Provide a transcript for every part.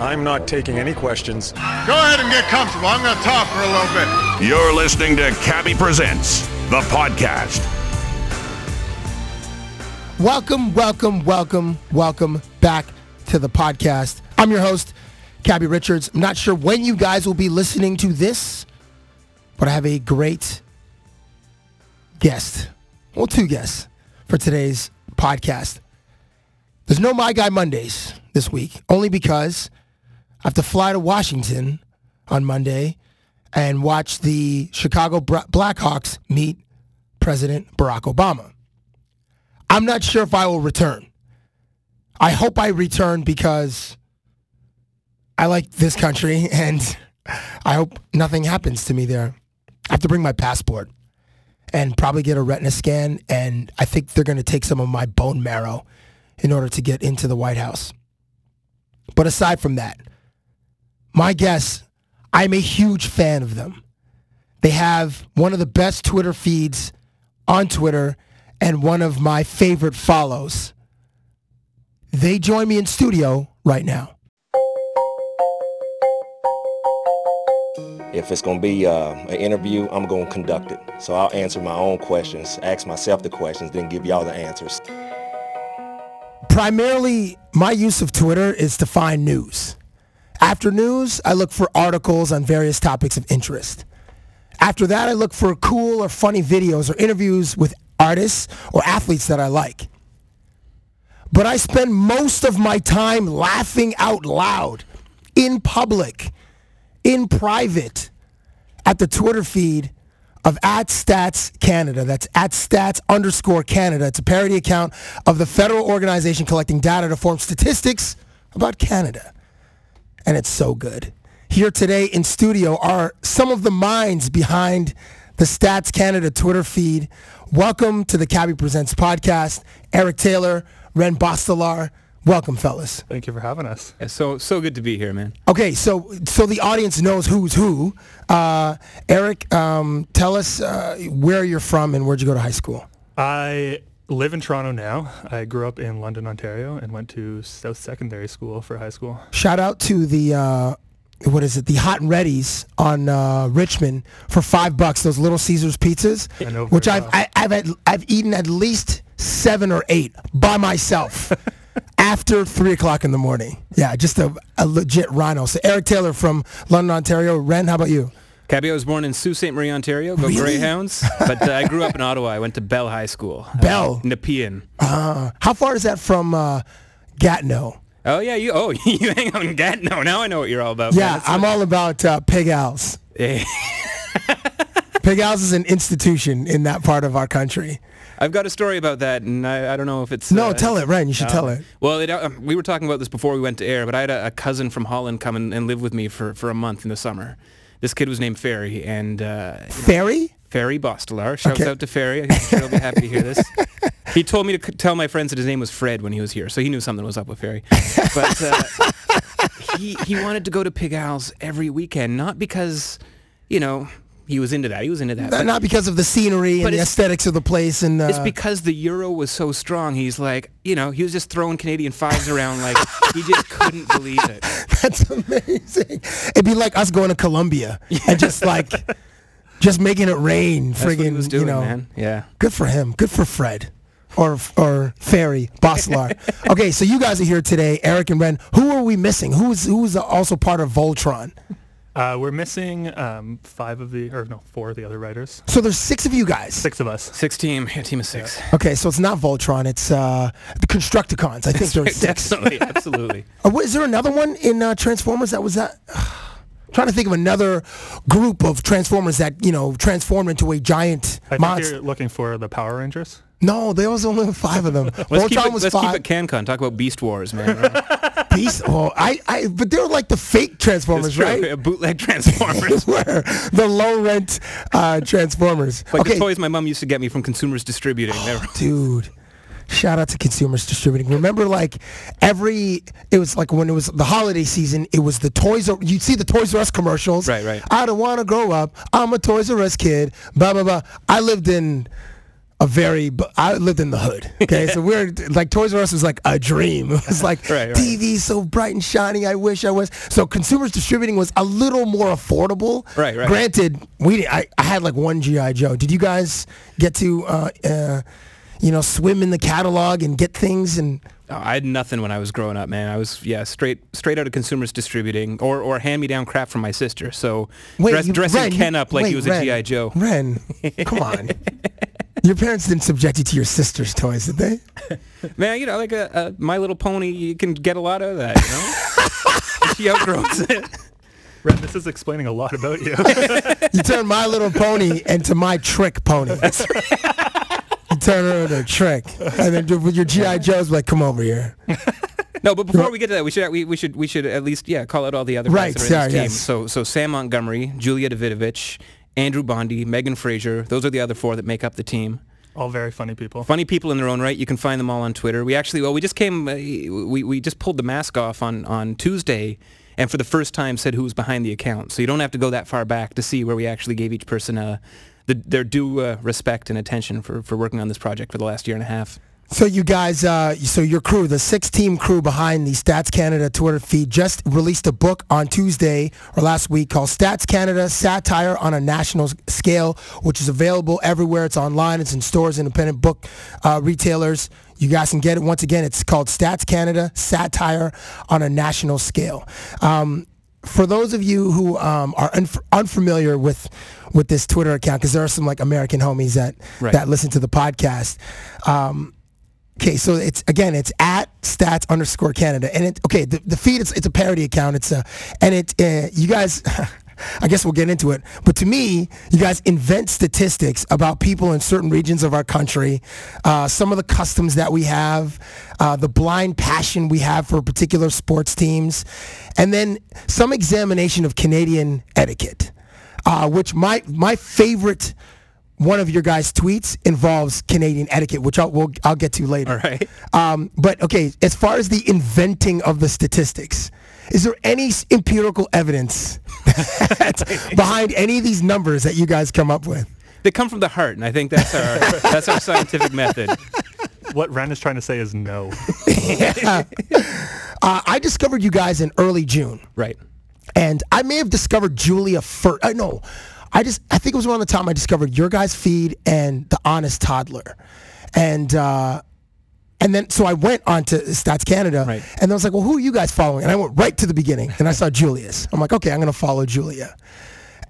I'm not taking any questions. Go ahead and get comfortable. I'm going to talk for a little bit. You're listening to Cabbie Presents, the podcast. Welcome, welcome, welcome, welcome back to the podcast. I'm your host, Cabbie Richards. I'm not sure when you guys will be listening to this, but I have a great guest. Well, two guests for today's podcast. There's no My Guy Mondays this week, only because I have to fly to Washington on Monday and watch the Chicago Blackhawks meet President Barack Obama. I'm not sure if I will return. I hope I return because I like this country and I hope nothing happens to me there. I have to bring my passport and probably get a retina scan and I think they're going to take some of my bone marrow in order to get into the White House. But aside from that, my guess, I'm a huge fan of them. They have one of the best Twitter feeds on Twitter and one of my favorite follows. They join me in studio right now. If it's going to be uh, an interview, I'm going to conduct it. So I'll answer my own questions, ask myself the questions, then give y'all the answers. Primarily, my use of Twitter is to find news. After news, I look for articles on various topics of interest. After that, I look for cool or funny videos or interviews with artists or athletes that I like. But I spend most of my time laughing out loud in public, in private, at the Twitter feed of at Stats Canada. That's at Stats underscore Canada. It's a parody account of the federal organization collecting data to form statistics about Canada. And it's so good. Here today in studio are some of the minds behind the Stats Canada Twitter feed. Welcome to the Cabbie Presents podcast. Eric Taylor, Ren Bostelaar. Welcome, fellas. Thank you for having us. Yeah, so so good to be here, man. Okay, so so the audience knows who's who. Uh, Eric, um, tell us uh, where you're from and where'd you go to high school? I live in Toronto now. I grew up in London, Ontario, and went to South Secondary School for high school. Shout out to the uh, what is it? The Hot and Ready's on uh, Richmond for five bucks. Those Little Caesars pizzas, I know which I've. I, I've had, I've eaten at least seven or eight by myself after three o'clock in the morning. Yeah, just a, a legit rhino. So Eric Taylor from London, Ontario. Ren, how about you? Cabbie, I was born in Sault Ste. Marie, Ontario. Go Really? Greyhounds. but uh, I grew up in Ottawa. I went to Bell High School. uh, Bell? Nepean. Uh, how far is that from uh, Gatineau? Oh yeah, you oh you hang out in Gatineau. Now I know what you're all about. Yeah. I'm all about uh, Pig Al's. Eh, Pig Al's is an institution in that part of our country. I've got a story about that, and I, I don't know if it's No, uh, tell it, Ren. You should uh, tell it. Well, it, uh, we were talking about this before we went to air, but I had a, a cousin from Holland come and, and live with me for, for a month in the summer. This kid was named Ferry, and uh, Ferry? Ferry Bostelaar. Shouts Okay. out to Ferry. I'm sure he'll be happy to hear this. He told me to tell my friends that his name was Fred when he was here, so he knew something was up with Ferry. But uh, he he wanted to go to Pig Al's every weekend, not because, you know, he was into that. He was into that. But Not because of the scenery and the aesthetics of the place and uh, it's because the euro was so strong. He's like, you know, he was just throwing Canadian fives around like he just couldn't believe it. that's amazing. It'd be like us going to Colombia and just like just making it rain. That's friggin', doing, you know. man. Yeah. Good for him. Good for Fred. Or or Ferry Boslar. okay, so you guys are here today, Eric and Ren. Who are we missing? Who's who's also part of Voltron? Uh, we're missing um, five of the, or no, four of the other writers. So there's six of you guys. Six of us. Six team, yeah, team of six. Okay, so it's not Voltron. It's uh, the Constructicons. I think there's six. Definitely, absolutely. Uh, what- is there another one in uh, Transformers that was that? Trying to think of another group of Transformers that you know transformed into a giant I think monster. you're looking for the Power Rangers. No, there was only five of them. Let's, keep Voltron it, was let's keep it CanCon. Talk about Beast Wars, man. Beast. Oh, I, I, but they were like the fake Transformers, It's true. right? Bootleg Transformers. were the low rent uh, Transformers. Like okay, the toys my mom used to get me from Consumers Distributing. They were- dude. Shout out to consumers distributing. Remember, like every it was like when it was the holiday season. It was the Toys. R, you'd see the Toys R Us commercials. Right, right. I don't want to grow up. I'm a Toys R Us kid. Blah blah blah. I lived in a very. I lived in the hood. Okay, so we're like Toys R Us was like a dream. It was like Right, right. TV so bright and shiny. I wish I was. So consumers distributing was a little more affordable. Right, right. Granted, we I, I had like one GI Joe. Did you guys get to uh, uh, you know swim in the catalog and get things and I had nothing when I was growing up, man. I was yeah, straight straight out of Consumers Distributing or or hand me down crap from my sister. So dress, you- dressing Ren, Ken up like wait, he was a GI Joe. Ren, come on. Your parents didn't subject you to your sister's toys, did they? Man, you know, like a, a My Little Pony, you can get a lot out of that. You know, she outgrows it. Ren, this is explaining a lot about you. You turn My Little Pony into My Trick Pony. you turn her into a trick, and then with your GI Joes, like, come over here. No, but before we get to that, we should we, we should we should at least yeah call out all the other Right, guys that are in sorry, this team. yes. So so Sam Montgomery, Julia Davidovich, Andrew Bondi, Megan Fraser. Those are the other four that make up the team. All very funny people. Funny people in their own right. You can find them all on Twitter. We actually, well, we just came, uh, we, we just pulled the mask off on, on Tuesday and for the first time said who was behind the account. So you don't have to go that far back to see where we actually gave each person uh, the, their due uh, respect and attention for, for working on this project for the last year and a half. So you guys, uh, so your crew, the six-team crew behind the Stats Canada Twitter feed, just released a book on Tuesday or last week called Stats Canada: Satire on a National Scale, which is available everywhere. It's online. It's in stores, independent book uh, retailers. You guys can get it. Once again, it's called Stats Canada: Satire on a National Scale. Um, for those of you who um, are unf- unfamiliar with with this Twitter account, because there are some like American homies that Right. that listen to the podcast. Um, Okay, so it's again, it's at stats underscore Canada, and it okay. The, the feed it's it's a parody account. It's a and it uh, you guys. I guess we'll get into it. But to me, you guys invent statistics about people in certain regions of our country, uh, some of the customs that we have, uh, the blind passion we have for particular sports teams, and then some examination of Canadian etiquette, uh, which my my favorite one of your guys' tweets involves Canadian etiquette, which I'll we'll, I'll get to later. All right. Um, but okay, as far as the inventing of the statistics, is there any empirical evidence behind any of these numbers that you guys come up with? They come from the heart, and I think that's our that's our scientific method. what Ren is trying to say is no. Uh, I discovered you guys in early June. Right. and I may have discovered Julia first. I know. I just I think it was around the time I discovered your guys' feed and the Honest Toddler, and uh, and then so I went on to Stats Canada, Right. and I was like, well, who are you guys following? And I went right to the beginning, and I saw Julius. I'm like, okay, I'm gonna follow Julia,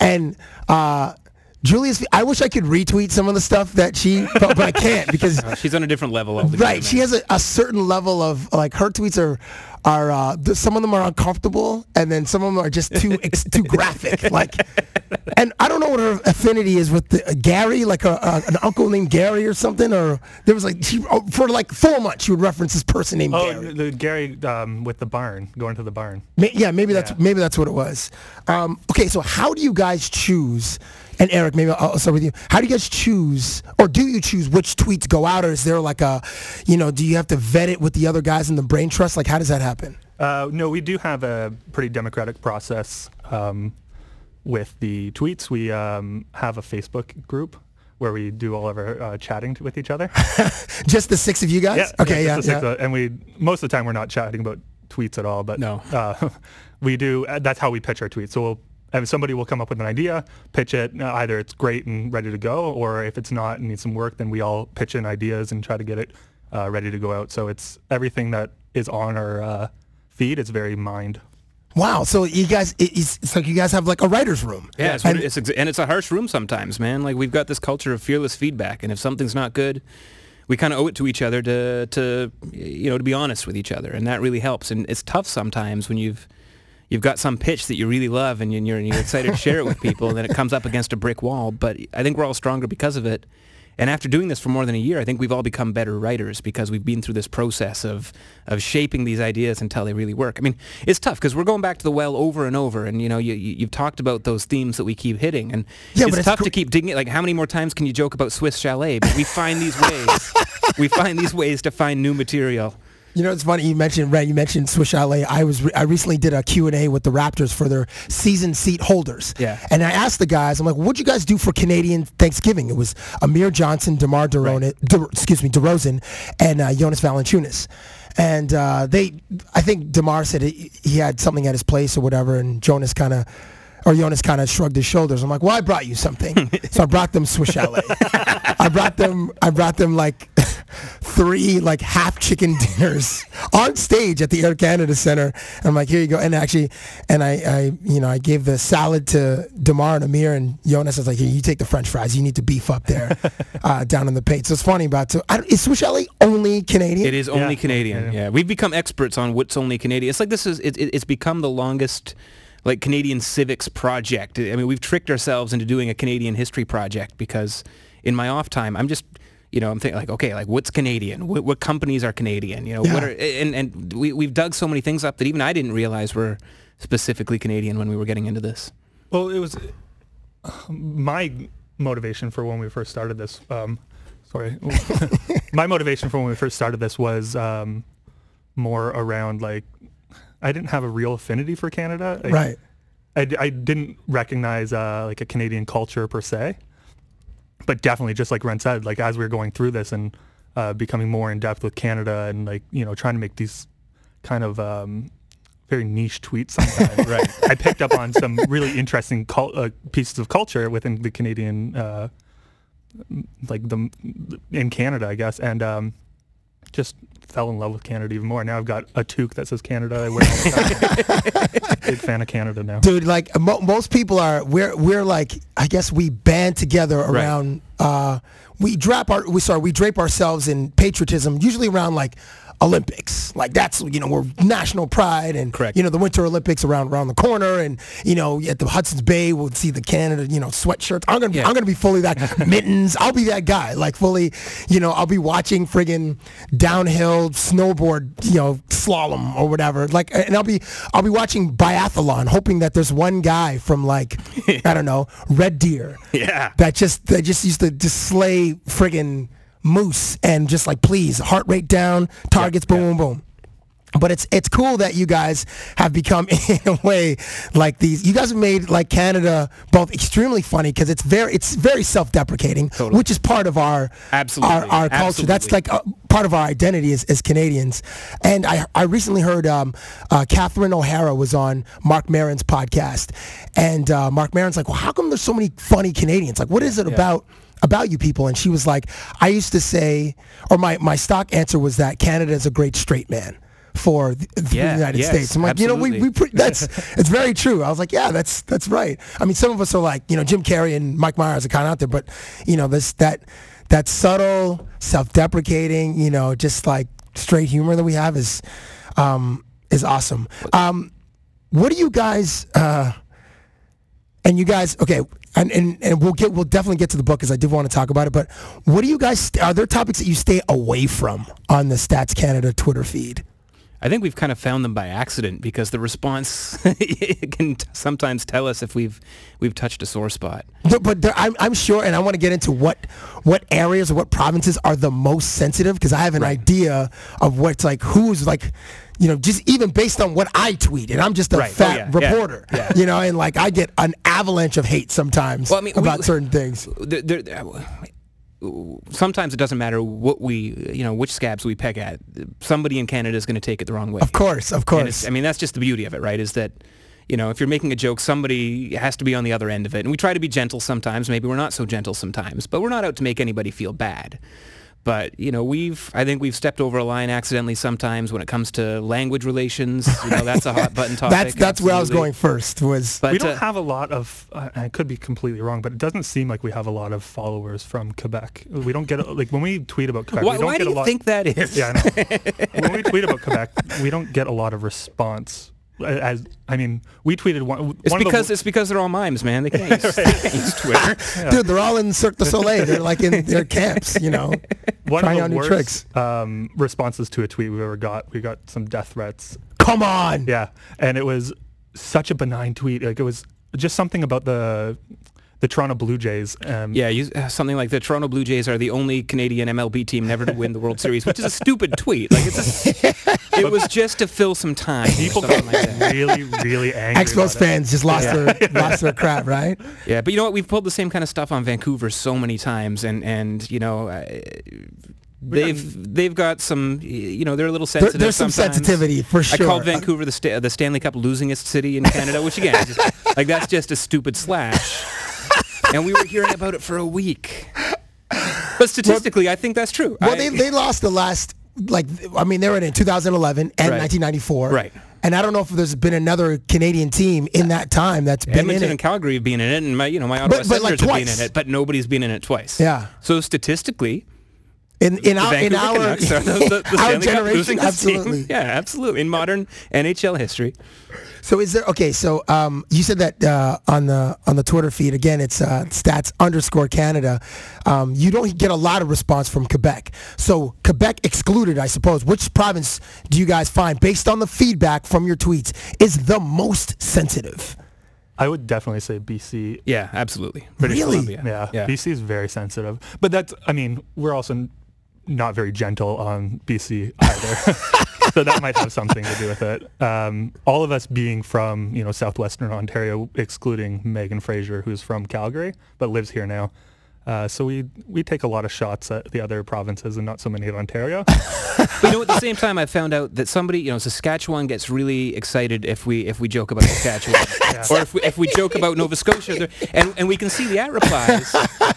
and. Uh, Julia's. I wish I could retweet some of the stuff that she, but, but I can't because She's on a different level altogether. Right. She has a, a certain level of like her tweets are are uh, some of them are uncomfortable and then some of them are just too ex- too graphic. Like, and I don't know what her affinity is with the, uh, Gary, like a, an uncle named Gary or something. Or there was like she oh, for like four months she would reference this person named Oh, Gary. the Gary um, with the barn, going to the barn. Ma- yeah, maybe that's Yeah. maybe that's what it was. Um, okay, so how do you guys choose? And Eric, maybe I'll I'll start with you. How do you guys choose, or do you choose which tweets go out, or is there like a, you know, do you have to vet it with the other guys in the brain trust? Like, how does that happen? Uh, no, we do have a pretty democratic process um, with the tweets. We um, have a Facebook group where we do all of our uh, chatting t- with each other. Just the six of you guys? okay, yeah, just the yeah. of- and we most of the time we're not chatting about tweets at all, but No. uh, we do. uh, That's how we pitch our tweets. So we'll. Somebody will come up with an idea, pitch it. uh, Either it's great and ready to go, or if it's not and needs some work, then we all pitch in ideas and try to get it uh, ready to go out. So it's everything that is on our uh, feed It's very mined. Wow. So you guys, it, it's, it's like you guys have like a writer's room. Yeah, it's, what And- it's and it's a harsh room sometimes, man. Like we've got this culture of fearless feedback, and if something's not good, we kind of owe it to each other to to you know to be honest with each other, and that really helps. And it's tough sometimes when you've you've got some pitch that you really love and you're, you're excited to share it with people, and then it comes up against a brick wall. But I think we're all stronger because of it. And after doing this for more than a year, I think we've all become better writers because we've been through this process of of shaping these ideas until they really work. I mean, it's tough because we're going back to the well over and over, and you know, you, you, you've talked about those themes that we keep hitting, and Yeah, it's it's tough gr- to keep digging it. Like, how many more times can you joke about Swiss Chalet? But we find these ways. we find these ways to find new material. You know, it's funny. You mentioned Ren. You mentioned Swiss Chalet. I was re- I recently did a Q and A with the Raptors for their season seat holders. Yeah. And I asked the guys, I'm like, "What'd you guys do for Canadian Thanksgiving?" It was Amir Johnson, Demar Derozan, De, excuse me, Derozan, and uh, Jonas Valanciunas. And uh, they, I think Demar said he, he had something at his place or whatever, and Jonas kind of. Or Jonas kind of shrugged his shoulders. I'm like, well, I brought you something, so I brought them Swiss Chalet. I brought them. I brought them like three like half chicken dinners on stage at the Air Canada Center. And I'm like, here you go. And actually, and I, I, you know, I gave the salad to Demar and Amir, and Jonas I was like, here, you take the French fries. You need to beef up there, uh, down in the paint. So it's funny about so I, is Swiss Chalet only Canadian? It is only Yeah. Canadian. Yeah. we've become experts on what's only Canadian. It's like this is it, it- it's become the longest like Canadian civics project. I mean, we've tricked ourselves into doing a Canadian history project because in my off time, I'm just you know, I'm thinking like, okay, like what's Canadian? What, what companies are Canadian? You know, what are and and we we've dug so many things up that even I didn't realize were specifically Canadian when we were getting into this. Well, it was my motivation for when we first started this. Um, sorry, my motivation for when we first started this was um, more around like I didn't have a real affinity for Canada. Like, right. I didn't recognize uh, like a Canadian culture per se, but definitely just like Ren said, like as we were going through this and uh, becoming more in depth with Canada and like you know trying to make these kind of um, very niche tweets sometimes. right. I picked up on some really interesting cul- uh, pieces of culture within the Canadian, uh, like the in Canada, I guess, and um, just fell in love with Canada even more. Now I've got a toque that says Canada. I wear all the time. Big fan of Canada now. dude like mo- most people are we're we're like i guess we band together around uh we drape our we sorry we drape ourselves in patriotism usually around like olympics like that's you know we're national pride and Correct. you know the winter olympics around around the corner and you know at the hudson's bay we'll see the canada you know sweatshirts i'm gonna Yeah. i'm gonna be fully that mittens i'll be that guy like fully you know i'll be watching friggin downhill snowboard you know slalom or whatever like and i'll be i'll be watching biathlon hoping that there's one guy from like i don't know red deer Yeah. that just that just used to just slay friggin moose and just like please heart rate down targets boom boom boom but it's it's cool that you guys have become in a way like these. You guys have made like Canada both extremely funny because it's very it's very self-deprecating, Totally. which is part of our Absolutely. our, our culture. That's like uh, part of our identity as, as Canadians. And I I recently heard um, uh, Catherine O'Hara was on Marc Maron's podcast, and uh, Marc Maron's like, well, how come there's so many funny Canadians? Like, what is it about? About you people and she was like i used to say or my, my stock answer was that canada is a great straight man for the, the United yes, States. I'm like, you know, we, we pre- that's it's very true. I was like, yeah, that's that's right. I mean, some of us are like, you know, Jim Carrey and Mike Myers are kind of out there, but you know, this that that subtle, self-deprecating, you know, just like straight humor that we have is um, is awesome. Um, what do you guys? Uh, and you guys, okay, and, and, and we'll get we'll definitely get to the book because I did want to talk about it. But what do you guys? Are there topics that you stay away from on the Stats Canada Twitter feed? I think we've kind of found them by accident because the response can t- sometimes tell us if we've we've touched a sore spot. There- but there, I'm, I'm sure, and I want to get into what what areas or what provinces are the most sensitive because I have an idea of what's like who's like, you know, just even based on what I tweet, and I'm just a Right. Oh, fat yeah, yeah, reporter, yeah. you know, and like I get an avalanche of hate sometimes Well, I mean, we- about certain things. There, there, sometimes it doesn't matter what we, you know, which scabs we peg at. Somebody in Canada is going to take it the wrong way. Of course, of course. I mean, that's just the beauty of it, right? Is that, you know, if you're making a joke, somebody has to be on the other end of it. And we try to be gentle sometimes. Maybe we're not so gentle sometimes, but we're not out to make anybody feel bad. But you know, we've I think we've stepped over a line accidentally sometimes when it comes to language relations. You know, that's a hot button topic. That's that's where I was going first. Was But we don't uh, have a lot of. Uh, I could be completely wrong, but it doesn't seem like we have a lot of followers from Quebec. We don't get like when we tweet about Quebec. why, we don't why get do a you lot. think that is? Yeah, I know. when we tweet about Quebec, we don't get a lot of response. as I mean, we tweeted one. It's one of the because it's because they're all mimes, man. They can't use, they can't use Twitter. Dude, they're all in Cirque du Soleil. They're like in their camps, you know, one of out the new worst tricks. Um, responses to a tweet we ever got. We got some death threats. Come on. Yeah, and it was such a benign tweet. Like it was just something about the the Toronto Blue Jays. Um, Yeah, you, uh, something like the Toronto Blue Jays are the only Canadian MLB team never to win the World Series, which is a stupid tweet. Like it's a, it was just to fill some time. People People get like that. really, really angry. Expos about it. fans just lost their lost their crap, right? Yeah, but you know what? We've pulled the same kind of stuff on Vancouver so many times, and and you know. Uh, They've they've got some you know they're a little There- sensitive. there's some sensitivity for sure. I called Vancouver the sta- the Stanley Cup losingest city in Canada, which again, just, like that's just a stupid slash. And we were hearing about it for a week. But statistically, I think that's true. Well, I- they they lost the last like I mean they were in 2011 and Right. 1994. Right. And I don't know if there's been another Canadian team in that time that's been in Edmonton it. and Calgary have been in it, and my you know my Ottawa But- but, like, have been in it, but nobody's been in it twice. Yeah. So statistically, in in our in our, Canucks are the, the, the our generation, absolutely. team. Yeah, absolutely. In modern NHL history. So is there okay? So um, you said that uh, on the on the Twitter feed again. It's uh, stats underscore Canada. Um, you don't get a lot of response from Quebec. So Quebec excluded, I suppose. Which province do you guys find, based on the feedback from your tweets, is the most sensitive? I would definitely say BC. Yeah, absolutely. British Really? Columbia. Yeah. Yeah. BC is very sensitive, but that's. I mean, we're also n- not very gentle on BC either. so that might have something to do with it. Um, all of us being from you know southwestern Ontario, excluding Megan Fraser, who's from Calgary but lives here now. Uh, so we we take a lot of shots at the other provinces and not so many at Ontario. But you know, at the same time, I found out that somebody, you know, Saskatchewan gets really excited if we if we joke about Saskatchewan, or if we, if we joke about Nova Scotia, and and we can see the at replies.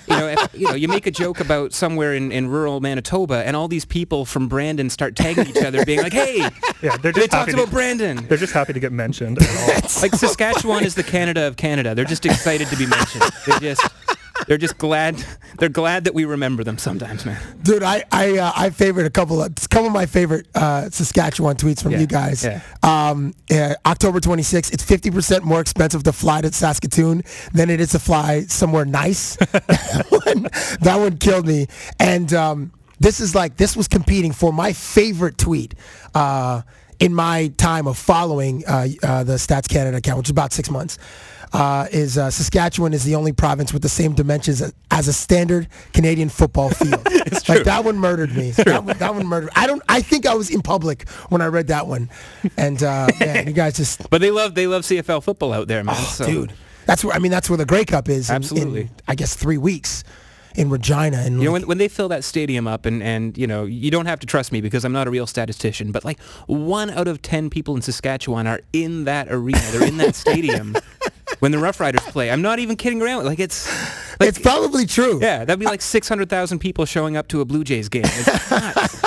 You know, if, you know, you make a joke about somewhere in, in rural Manitoba, and all these people from Brandon start tagging each other, being like, "Hey, yeah, they're they talked about to, Brandon." they're just happy to get mentioned. at all. Like Saskatchewan is the Canada of Canada. They're just excited to be mentioned. They're just they're just glad they're glad that we remember them sometimes, man. Dude, I I, uh, I favored a couple of a couple of my favorite uh, Saskatchewan tweets from Yeah, you guys. yeah. Um, uh, October 26th, it's 50% more expensive to fly to Saskatoon than it is to fly somewhere nice. that, one, that one killed me. And um, this is like this was competing for my favorite tweet. Uh, in my time of following uh, uh, the Stats Canada account, which is about six months, uh, is uh, Saskatchewan is the only province with the same dimensions as, as a standard Canadian football field. Like that one murdered me. That one, that one murdered. I don't. I think I was in public when I read that one, and uh, man, you guys just, But they love they love CFL football out there, man. so. Oh, dude. That's where I mean. That's where the Grey Cup is. in- in, Absolutely. I guess three weeks in Regina, and You know, when, when they fill that stadium up, and, and, you know, you don't have to trust me because I'm not a real statistician, but like one out of 10 people in Saskatchewan are in that arena. They're in that stadium when the Rough Riders play. I'm not even kidding around. Like, it's... Like, it's probably true. yeah, that'd be like 600,000 people showing up to a Blue Jays game. It's nuts.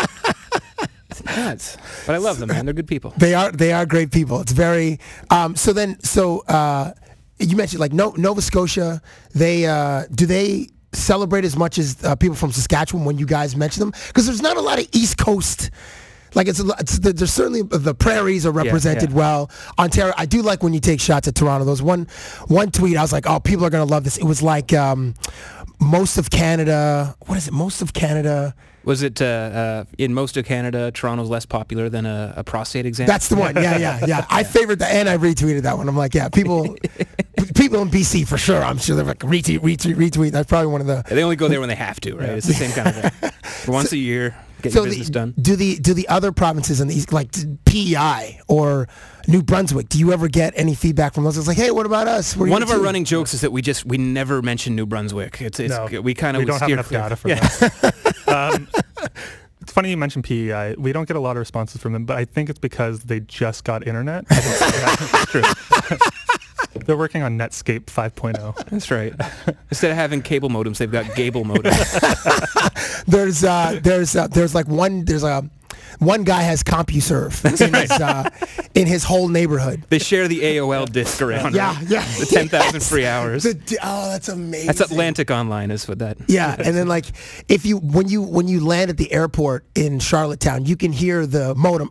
it's nuts. But I love them, man. They're good people. They are they are great people. It's very um, so then so uh, you mentioned like no, Nova Scotia. They uh, do they celebrate as much as uh, people from Saskatchewan when you guys mention them because there's not a lot of East Coast. Like it's, it's there's certainly the prairies are represented yeah. well. Ontario, I do like when you take shots at Toronto. There was one one tweet I was like, oh, people are gonna love this. It was like um, most of Canada. What is it? Most of Canada. Was it uh, uh, in most of Canada, Toronto's less popular than a, a prostate exam? That's the one. Yeah, yeah, yeah. I favored that, and I retweeted that one. I'm like, yeah, people, people in BC for sure. I'm sure they're like retweet, retweet, retweet. That's probably one of the. They only go there when they have to, right? It's the same kind of thing. For once a year, get your the, done. do the do the other provinces in the east, like PEI or New Brunswick, do you ever get any feedback from those? It's like, hey, what about us? What One you of our too? running jokes is that we just we never mention New Brunswick. It's, it's No, we kind of we don't have enough data for that. um, it's funny you mentioned PEI. We don't get a lot of responses from them, but I think it's because they just got internet. I think- yeah, it's true. They're working on Netscape 5.0. That's right. Instead of having cable modems, they've got Gable modems. There's uh, there's uh, there's like one there's a one guy has CompuServe in, his, uh, in his whole neighborhood. they share the AOL disc around. Yeah, right? yeah. The ten thousand Yes. free hours. The oh, that's amazing. That's Atlantic Online, is what that. Yeah, and then like if you when you when you land at the airport in Charlottetown, you can hear the modem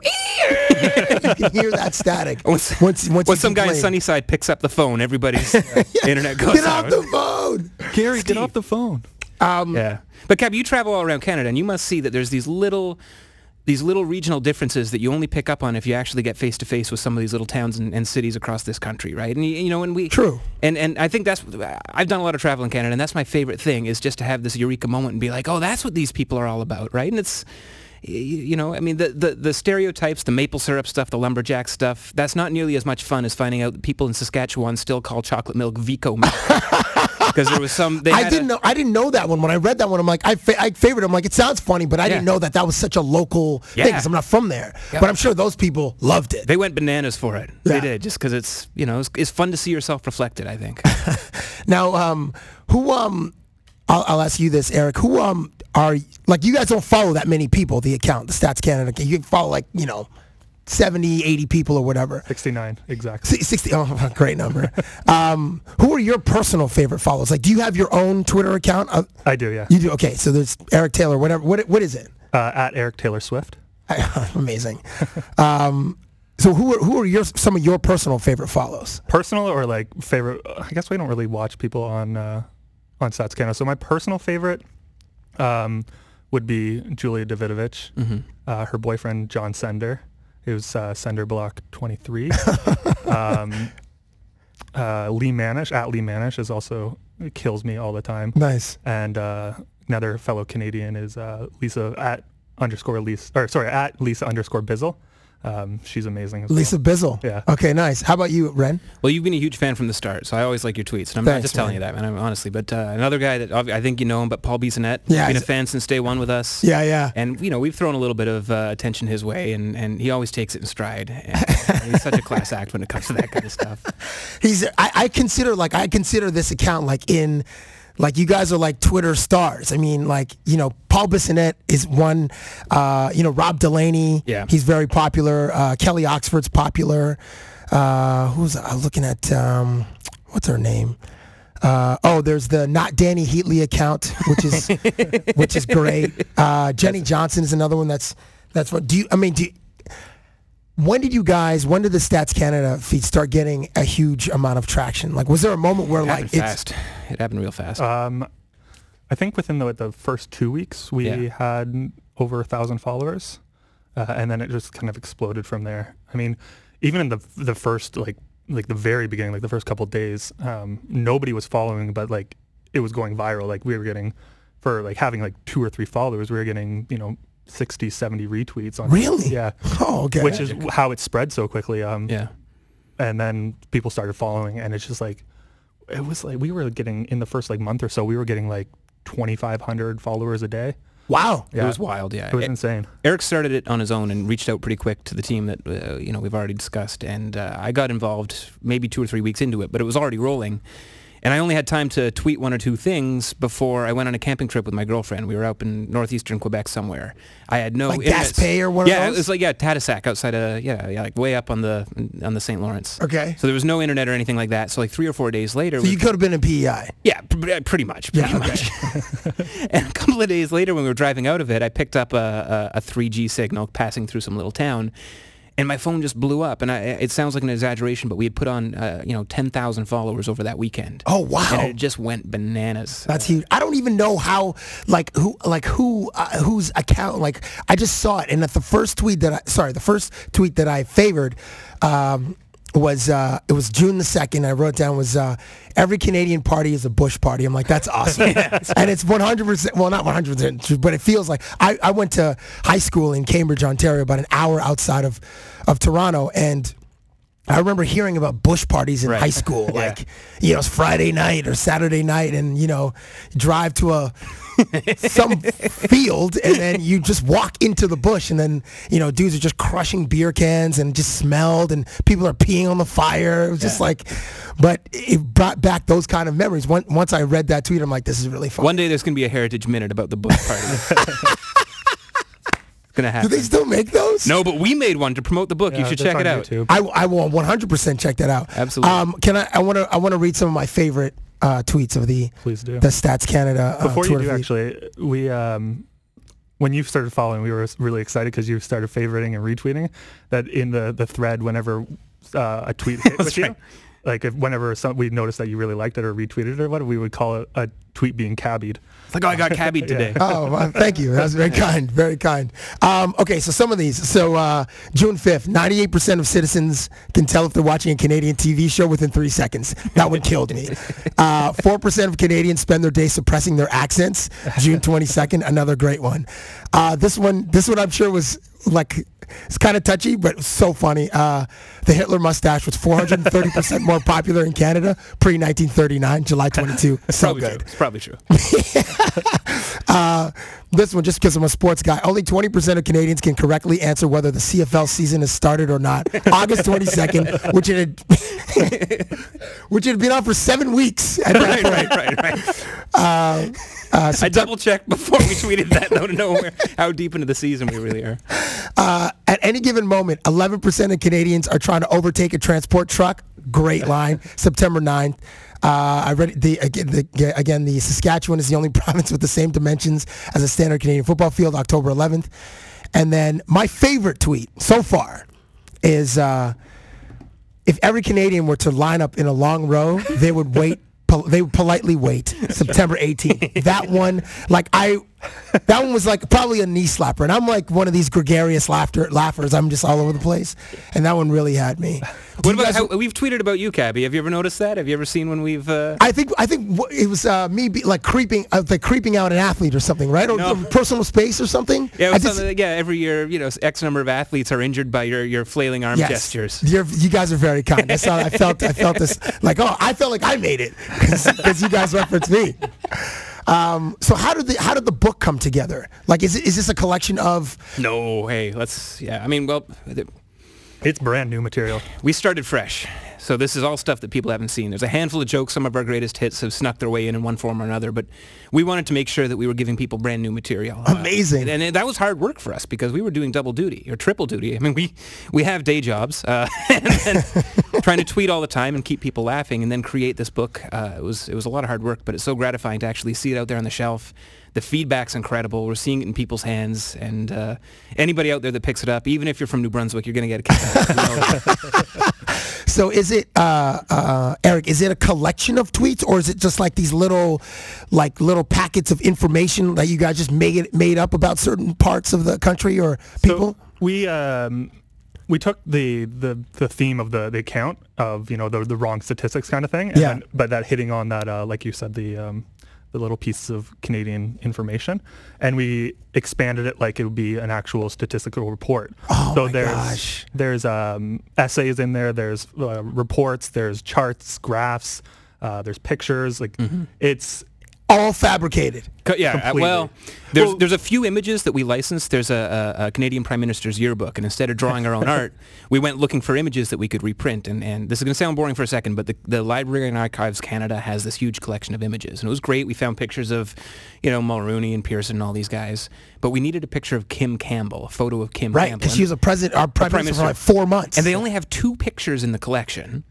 you can hear that static. Once, once, once when some guy in. Sunnyside picks up the phone, everybody's internet goes Get off out. the phone. Gary, get off the phone. Um, Yeah, but Cab, you travel all around Canada, and you must see that there's these little, these little regional differences that you only pick up on if you actually get face to face with some of these little towns and, and cities across this country, right? And you, you know, and we True. And and I think that's I've done a lot of travel in Canada, and that's my favorite thing is just to have this eureka moment and be like, oh, that's what these people are all about, right? And it's y- you know, I mean, the, the, the stereotypes, the maple syrup stuff, the lumberjack stuff, that's not nearly as much fun as finding out that people in Saskatchewan still call chocolate milk Vico milk. Because there was some, they I didn't a- know. I didn't know that one. When I read that one, I'm like, I, fa- I favored. I'm like, it sounds funny, but I Yeah. didn't know that that was such a local thing because I'm not from there. Yeah. But I'm sure those people loved it. They went bananas for it. Yeah. They did, just because it's you know it's, it's fun to see yourself reflected. I think. Now, um, who um, I'll, I'll ask you this, Eric. Who um are like you guys don't follow that many people? The account, the Stats Canada. You follow like you know, 70, 80 people or whatever. 69, exactly. 60 oh great number um, who are your personal favorite followers like do you have your own twitter account uh, I do, yeah. you do okay so there's eric taylor whatever what, what is it Uh, at Eric Taylor Swift. amazing um, so who are, who are your some of your personal favorite follows Personal or like favorite? I guess we don't really watch people on uh, on Stats So my personal favorite um, would be Julia Davidovich, uh, her boyfriend John Sender, who's uh, Sender Block 23. um, uh, Lee Manish at Lee Manish is also kills me all the time. nice and uh, another fellow Canadian is uh, Lisa at underscore Lisa or sorry at Lisa underscore Bizzle. Um, she's amazing. As lisa well. bizzle Yeah. okay nice how about you ren Well, you've been a huge fan from the start, so I always like your tweets, and I'm not Thanks, just telling you that, man. I'm honestly. But uh, another guy that I think you know him, but Paul Bissonnette, Yeah, been a fan since day one with us. yeah yeah And you know we've thrown a little bit of uh, attention his way, and, and he always takes it in stride. And he's such a class act when it comes to that kind of stuff. he's I, I consider like i consider this account like in like you guys are like twitter stars i mean like you know paul bissonnette is one uh, you know rob delaney Yeah. he's very popular uh, kelly oxford's popular uh, who's i was looking at um, what's her name uh, oh, there's the not Dany Heatley account, which is which is great. Uh, Jenny Johnson is another one that's that's what. Do you? I mean, do you, when did you guys? When did the Stats Canada feed start getting a huge amount of traction? Like, was there a moment where It like happened it's fast. It happened real fast. Um, I think within the the first two weeks we Yeah. had over a thousand followers, uh, and then it just kind of exploded from there. I mean, even in the the first like like the very beginning, like the first couple days, um, nobody was following, but like it was going viral. Like we were getting for like having like two or three followers, we were getting you know 60, 70 retweets on Really? yeah, oh okay which is how it spread so quickly. Um, yeah. and then people started following and it's just like it was like we were getting in the first like month or so we were getting like 2500 followers a day wow. It was wild. Yeah. it was insane Eric started it on his own and reached out pretty quick to the team that uh, you know we've already discussed, and uh, I got involved maybe two or three weeks into it, but it was already rolling, and I only had time to tweet one or two things before I went on a camping trip with my girlfriend. We were up in northeastern Quebec somewhere. I had no Like internet- Gaspé or one of yeah, those? it was like yeah, Tadoussac outside of yeah, yeah, like way up on the on the St. Lawrence. Okay. So there was no internet or anything like that. So like three or four days later, So we- you could have been in PEI. yeah, pr- pretty much. Pretty Yeah, much. and a couple of days later, when we were driving out of it, I picked up a, a, a 3G signal passing through some little town, and my phone just blew up. And I, it sounds like an exaggeration, but we had put on, uh, you know, 10,000 followers over that weekend. Oh wow. And it just went bananas. That's huge. I don't even know how, like who, like who, uh, whose account. Like I just saw it, and at the first tweet that I, sorry, the first tweet that I favored, um, was uh, it was June the second. I wrote down was uh, every Canadian party is a Bush party. I'm like that's awesome, and it's 100 percent. Well, not 100 percent but it feels like I, I went to high school in Cambridge, Ontario, about an hour outside of of Toronto, and. I remember hearing about bush parties in Right. high school, like you know, it's Friday night or Saturday night, and you know, drive to a some field, and then you just walk into the bush, and then you know, dudes are just crushing beer cans, and just smelled, and people are peeing on the fire. It was just like, but it brought back those kind of memories. Once once I read that tweet, I'm like, this is really fun. One day there's going to be a Heritage Minute about the Bush Party. it's going to happen. Do they still make those? no, but we made one to promote the book. you should check it out. YouTube. I, I will 100% check that out. Absolutely. Um, can I? I want to. I want to read some of my favorite uh, tweets of the please do the Stats Canada. Uh, before you Twitter do feed. actually we um when you started following, we were really excited because you started favoriting and retweeting. That in the the thread, whenever uh, a tweet hit with you, like if whenever some, we noticed that you really liked it or retweeted it or what, we would call it a tweet being cabbied. It's like, oh, I got cabbied today. Oh, well, thank you. That was very kind. Very kind. Um, okay, so some of these. So uh, June 5th, 98% of citizens can tell if they're watching a Canadian TV show within three seconds. That one killed me. Uh, 4% of Canadians spend their day suppressing their accents. June 22nd, another great one. Uh, this one, this one I'm sure was like it's kind of touchy, but it was so funny. Uh, the Hitler mustache was 430% more popular in Canada pre 1939, July 22. So good. Probably true. Uh, this one, just because I'm a sports guy, only 20% of Canadians can correctly answer whether the CFL season has started or not. August 22nd, which it had, which it had been on for seven weeks that right, right, right, right. Uh, uh, I double checked before we tweeted that though to know where, how deep into the season we really are. Uh, at any given moment, 11% of Canadians are trying to overtake a transport truck. Great line. September 9th. Uh, I read the again, the again. The Saskatchewan is the only province with the same dimensions as a standard Canadian football field. October 11th, and then my favorite tweet so far is uh, if every Canadian were to line up in a long row, they would wait. pol- They would politely wait. September 18th. That one, like I, that one was like probably a knee slapper, and I'm like one of these gregarious laughter laughers. I'm just all over the place, and that one really had me. Do What about guys- how, we've tweeted about you, Cabbie? Have you ever noticed that? Have you ever seen when we've? Uh, I think I think it was uh, me be, like creeping, uh, like creeping out an athlete or something, right? Or, No. or personal space or something. yeah, just- something yeah. Every year, you know, X number of athletes are injured by your your flailing arm yes. gestures. You're, you guys are very kind. I saw. I felt. I felt this. Like, oh, I felt like I made it because you guys referenced me. Um, so how did the how did the book come together? Like, is is this a collection of? No, hey, let's. Yeah, I mean, well, It's brand new material. we started fresh. So this is all stuff that people haven't seen. There's a handful of jokes. Some of our greatest hits have snuck their way in in one form or another, but we wanted to make sure that we were giving people brand new material. Uh, Amazing. and, and that was hard work for us because we were doing double duty or triple duty. I mean, we we have day jobs uh, and then trying to tweet all the time and keep people laughing, and then create this book. Uh, it was it was a lot of hard work, but it's so gratifying to actually see it out there on the shelf. The feedback's incredible. We're seeing it in people's hands, and uh, anybody out there that picks it up, even if you're from New Brunswick, you're going to get a kick out of it. We know that. So is it, uh, uh, Eric? Is it a collection of tweets, or is it just like these little, like little packets of information that you guys just made made up about certain parts of the country or people? So we um, we took the, the the theme of the, the account of you know the the wrong statistics kind of thing, and Yeah. then, but that hitting on that uh, like you said the um, the little pieces of Canadian information, and we expanded it like it would be an actual statistical report. Oh so my there's gosh. there's um, essays in there, there's uh, reports, there's charts, graphs, uh, there's pictures. Like Mm-hmm. it's All fabricated. Yeah, uh, Completely. well, there's Well- there's a few images that we licensed. There's a, a, a Canadian Prime Minister's yearbook, and instead of drawing our own art, we went looking for images that we could reprint. And, and this is going to sound boring for a second, but the, the Library and Archives Canada has this huge collection of images, and it was great. We found pictures of, you know, Mulroney and Pearson and all these guys, but we needed a picture of Kim Campbell, a photo of Kim Right, Campbell. because she was a president, our prime, Prime minister for like four months. And they only have two pictures in the collection.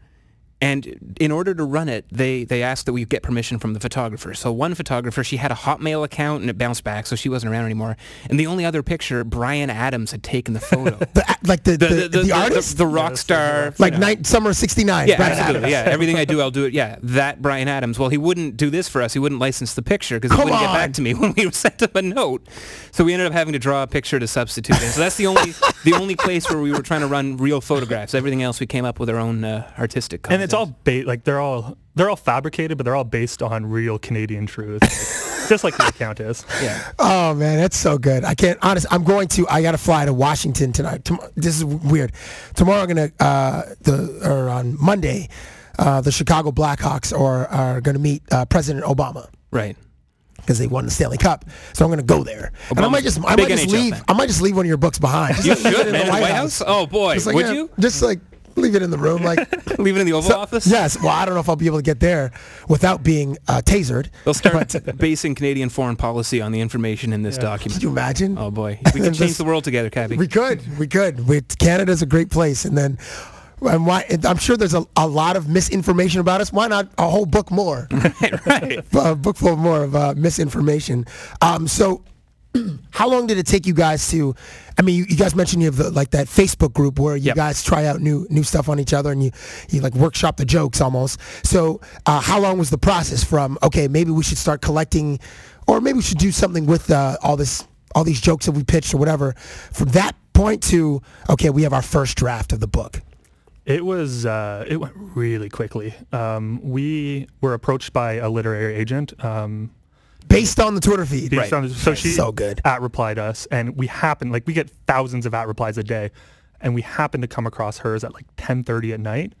And in order to run it, they, they asked that we get permission from the photographer. So one photographer, she had a Hotmail account and it bounced back, so she wasn't around anymore. And the only other picture, Bryan Adams had taken the photo. the, like the the, the, artist, the, rock star, like you know. night, summer of '69. Yeah, Brad absolutely. Adams. Yeah, everything I do, I'll do it. Yeah, that Bryan Adams. Well, he wouldn't do this for us. He wouldn't license the picture because he wouldn't get back to me when we sent him a note. So we ended up having to draw a picture to substitute in. So that's the only the only place where we were trying to run real photographs. Everything else we came up with our own uh, artistic. And it's all ba- like they're all they're all fabricated, but they're all based on real Canadian truth, like, just like the account is. yeah. Oh man, that's so good. I can't. Honest, I'm going to. I got to fly to Washington tonight. Tom- this is weird. Tomorrow, I'm gonna uh, the or on Monday, uh, the Chicago Blackhawks are are gonna meet uh, President Obama Right. because they won the Stanley Cup. So I'm gonna go there, and I might just I might just NHL leave. fan. I might just leave one of your books behind. Just You leave it should, in man. the White, House? Oh boy, Just like, would yeah, you Just like leave it in the room, like. leave it in the Oval So- Office? Yes. Well, I don't know if I'll be able to get there without being uh, tasered. They'll start But- basing Canadian foreign policy on the information in this Could document. Can you imagine? Oh boy, we can This- change the world together, Cabbie. We could, we could. We, Canada's a great place, and then, and why? I'm sure there's a, a lot of misinformation about us. Why not a whole book more? right. a book full of more of uh, misinformation. Um, so, how long did it take you guys to? I mean, you, you guys mentioned you have the, like that Facebook group where you Yep. guys try out new new stuff on each other and you you like workshop the jokes almost. So, uh, how long was the process from okay, maybe we should start collecting, or maybe we should do something with uh, all this all these jokes that we pitched or whatever. From that point to okay, we have our first draft of the book. It was uh, it went really quickly. Um, we were approached by a literary agent. Um, Based on the Twitter feed, based on- so she so good. at replied us, and we happen like we get thousands of at replies a day, and we happened to come across hers at like 10:30 at night,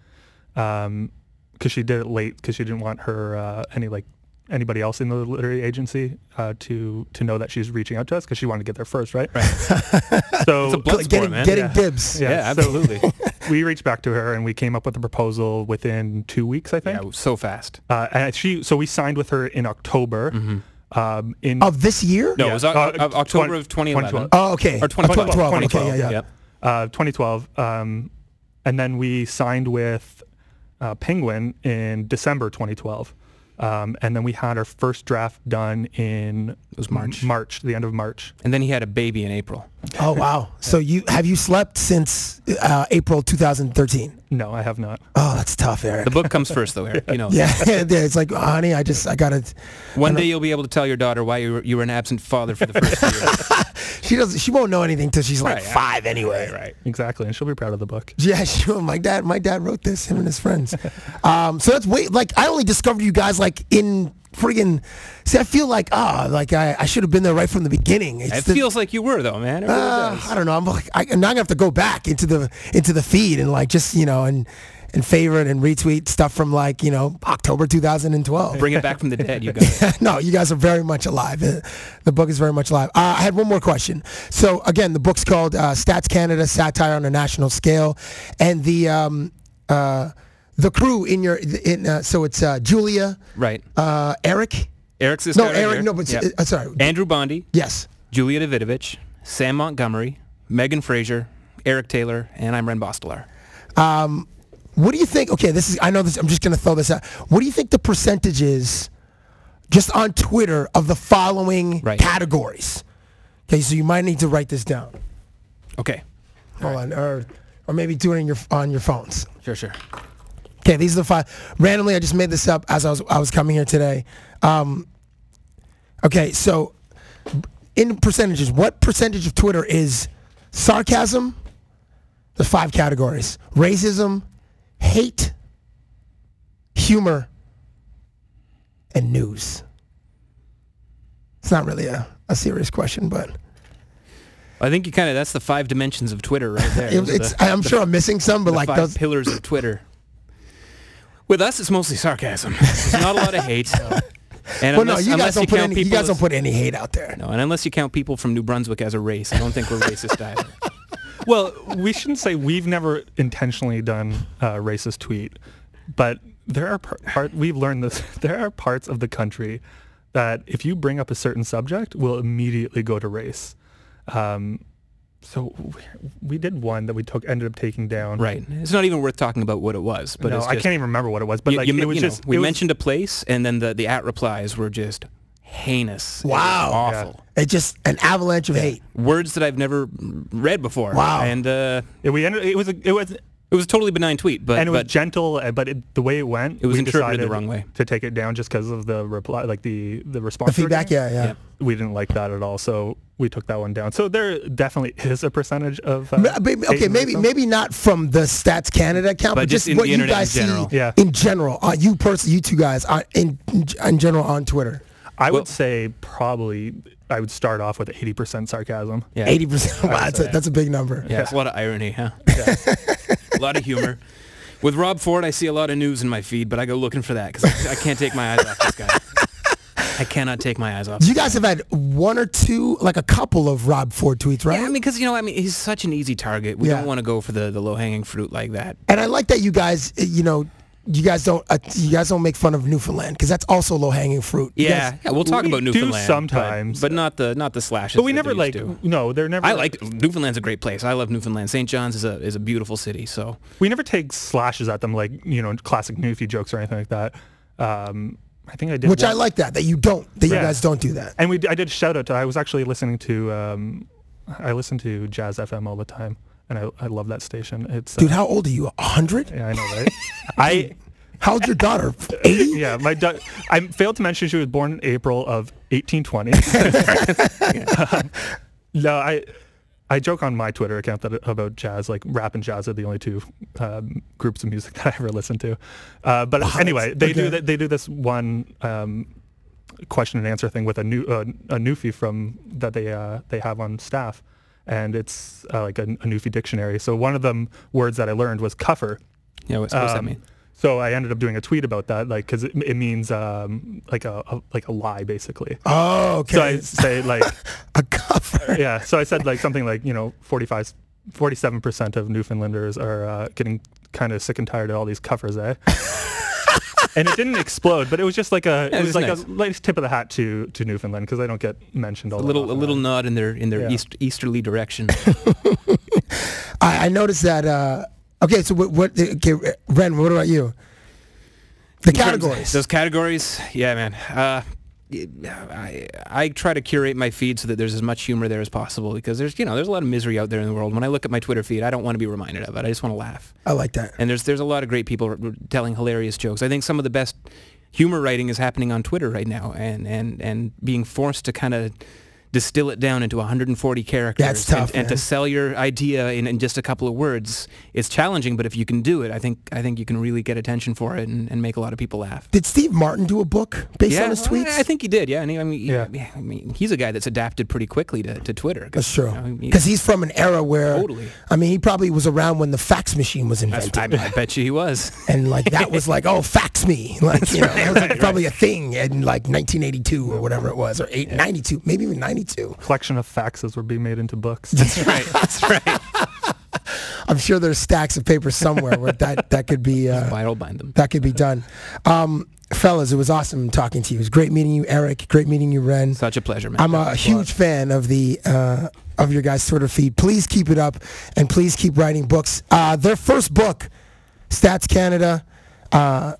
because she did it late because she didn't want her uh, any like anybody else in the literary agency uh, to to know that she's reaching out to us because she wanted to get there first, right? Right. so It's a blood sport, getting man. getting Yeah. dibs. Yeah, so absolutely. we reached back to her and we came up with a proposal within two weeks, I think. yeah, so fast. Uh, and she, so we signed with her in October. Um, in Of this year? No, it was Yeah. Uh, October twen- of 2011. 2012. Oh, okay. Or 2012. 2012. Okay, yeah, yeah. Yep. uh, 2012. Um, and then we signed with uh, Penguin in December 2012. Um, and then we had our first draft done in it was March. March, the end of March. And then he had a baby in April. Oh wow! So you have you slept since uh, April 2013? No, I have not. Oh, that's tough, Eric. The book comes first, though, Eric. You know. yeah, yeah, it's like, honey, I just I gotta. One day you'll be able to tell your daughter why you were, you were an absent father for the first year. She doesn't. She won't know anything till she's like Right, yeah. five anyway. right. Exactly. And she'll be proud of the book. Yeah, sure. My dad, my dad wrote this. Him and his friends. Um, so that's wait. Like I only discovered you guys like in friggin' See, I feel like ah, like I, I should have been there right from the beginning. It's It the- feels like you were, though, man. Really Uh. I don't know. I'm like, I, now I'm gonna have to go back into the into the feed and like just you know and and favorite and retweet stuff from like you know October 2012. Bring it back from the dead, you guys. no, you guys are very much alive. Uh, The book is very much alive. Uh, I had one more question. So again, the book's called uh, Stats Canada: Satire on a National Scale, and the um, uh, the crew in your in uh, so it's uh, Julia, Right. uh, Eric. Eric's this No, right Eric. here. No, but Yep. uh, sorry. Andrew Bondi, Yes. Julia Davidovich, Sam Montgomery, Megan Fraser, Eric Taylor, and I'm Ren Bostelaar. What do you think? Okay, this is. I know this. I'm just going to throw this out. What do you think the percentage is, just on Twitter, of the following Right. categories? Okay, so you might need to write this down. Okay. Hold on, or or maybe do it your on your phones. Sure, sure. Okay, these are the five. Randomly, I just made this up as I was I was coming here today. Um, okay, so in percentages, what percentage of Twitter is sarcasm? The five categories: racism, hate, humor, and news. It's not really a, a serious question, but I think you kind of that's the five dimensions of Twitter right there. it, the, I'm sure I'm missing some, but the like five those. pillars of Twitter. With us, it's mostly sarcasm. There's not a lot of hate. And Well, no, unless, you guys don't put count any. You people guys don't put any hate out there. No, and unless you count people from New Brunswick as a race, I don't think we're racist either. Well, we shouldn't say we've never intentionally done a racist tweet, but there are par- part we've learned this. There are parts of the country that if you bring up a certain subject, will immediately go to race. Um, so we, we did one that we took ended up taking down. Right. It's not even worth talking about what it was. But no, it's I can't even remember what it was. But you, like you, it you was know, just we was- mentioned a place, and then the, the at replies were just heinous. It was Wow. awful. It's just an avalanche of hate. Words that I've never read before. Wow. And uh, it, we ended, it was a, it was it was a totally benign tweet, but, and it was but gentle, uh, but it, the way it went, It was we interpreted the wrong way. to take it down just because of the reply, like the the response. The feedback, yeah, yeah. Yeah. We didn't like that at all, so we took that one down. So there definitely is a percentage of. Uh, Ma- maybe- okay, maybe racism. maybe not from the Stats Canada account, But but, just just in what the you guys in see Yeah. in general. Uh, you person, you two guys, uh, in in general on Twitter, I Well- would say probably I would start off with eighty percent sarcasm. yeah. eighty percent. Wow, that's a, that's a big number. Yeah, it's a lot of irony, huh? a lot of humor. With Rob Ford, I see a lot of news in my feed, but I go looking for that because I, I can't take my eyes off this guy. I cannot take my eyes off. You guys have had one or two, like a couple of Rob Ford tweets, right? Yeah, I mean, because you know, I mean, he's such an easy target. We Yeah. don't want to go for the, the low hanging fruit like that. and I like that you guys, uh, you know, you guys don't uh, you guys don't make fun of Newfoundland because that's also low hanging fruit. You Yeah, guys- yeah, we'll talk we about do Newfoundland but- sometimes. but, not the not the slashes. But we that never they like used to. no, they're never. I like Newfoundland's a great place. I love Newfoundland. St. John's is a is a beautiful city. So we never take slashes at them like you know classic Newfie jokes or anything like that. Um, I think I did. which I one- like that that you don't that you Yeah. guys don't do that. And we, I did shout out to. I was actually listening to. Um, I listen to Jazz FM all the time, and I, I love that station. It's uh, Dude, how old are you? A hundred? Yeah, I know, right? I How old's your daughter? Eighty? yeah, my da- I failed to mention she was born in April of 1820. Um, no, I I joke on my Twitter account that about jazz, like rap and jazz are the only two um, groups of music that I ever listen to. Uh, but anyway, they do okay. th- they do this one um, question and answer thing with a new uh, a Newfie from that they uh, they have on staff, and it's uh, like a, a Newfie dictionary. So one of them words that I learned was cuffer. Yeah, what's, what's that Um, mean? So I ended up doing a tweet about that, like, because it, it means um, like a, a like a lie, basically. Oh, okay. So I say like, a cover. yeah. So I said like something like, you know, 45, 47 percent of Newfoundlanders are uh, getting kind of sick and tired of all these cuffers, eh? and it didn't explode, but it was just like a, Yeah, it it was was like nice. a nice tip of the hat to to Newfoundland because they don't get mentioned all the time. A little, a often. little nod in their in their Yeah. east, easterly direction. I, I noticed that. Uh, okay, so what? what okay, Ren, what about you? The In categories. Those categories, yeah, man. Uh, I, I try to curate my feed so that there's as much humor there as possible because there's you know there's a lot of misery out there in the world. When I look at my Twitter feed, I don't want to be reminded of it. I just want to laugh. I like that. And there's there's a lot of great people telling hilarious jokes. I think some of the best humor writing is happening on Twitter right now, and and and being forced to kind of distill it down into 140 characters That's tough, and, and to sell your idea in, in just a couple of words is challenging but if you can do it i think i think you can really get attention for it and, and make a lot of people laugh Did Steve Martin do a book based yeah, on his tweets? I think he did. Yeah, and he, I mean, Yeah. yeah. I mean, he's a guy that's adapted pretty quickly to, to Twitter. That's true. you know, I Because he's from an era where, Totally. I mean, he probably was around when the fax machine was invented. I, I bet you he was. and like that was like, oh, fax me, like you know, that was like probably a thing in like 1982 or whatever it was, or eight, 92, maybe even 92. collection of faxes were being made into books. That's right. That's right. I'm sure there's stacks of paper somewhere where that that could be uh, Viral bind them. that could be done. Um, fellas, it was awesome talking to you. It was great meeting you, Eric. Great meeting you, Ren. Such a pleasure, man. I'm a huge fan of the uh, of your guys' Twitter feed. Please keep it up, and please keep writing books. Uh, their first book, Stats Canada, uh,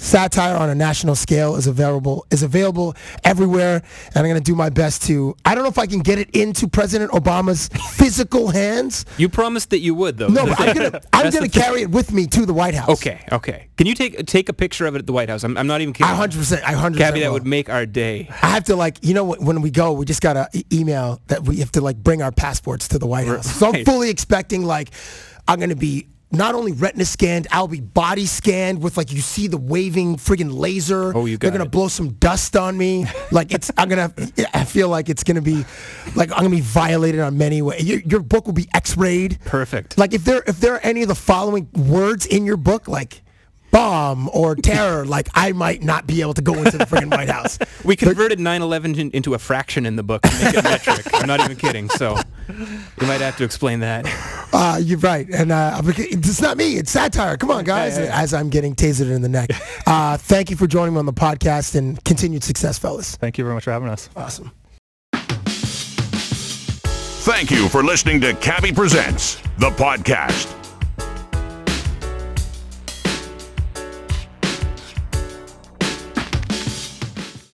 satire on a national scale, is available is available everywhere. And I'm gonna do my best to. I don't know if I can get it into President Obama's physical hands. You promised that you would, though. No, but I'm gonna I'm gonna the thing. carry it with me to the White House. Okay, okay. Can you take take a picture of it at the White House? I'm, I'm not even kidding. I 100. percent I 100. Cabbie, that would make our day. I have to like, you know, when we go, we just gotta e- email that we have to like bring our passports to the White House. So I'm fully expecting like, I'm gonna be not only retina scanned, I'll be body scanned with like you see the waving friggin' laser. Oh, you got They're gonna it. blow some dust on me. Like it's, I'm gonna, I feel like it's gonna be, like I'm gonna be violated on many ways. Your, your book will be X-rayed. Perfect. Like if there, if there are any of the following words in your book, like bomb or terror, like I might not be able to go into the freaking White House. We converted 9/11 in- into a fraction in the book to make it metric. I'm not even kidding. So you might have to explain that. Uh, you're right, and uh, it's not me; it's satire. Come on, guys! Yeah, yeah, yeah. As I'm getting tasered in the neck. Uh, thank you for joining me on the podcast, and continued success, fellas. Thank you very much for having us. Awesome. Thank you for listening to Cabbie Presents, the podcast.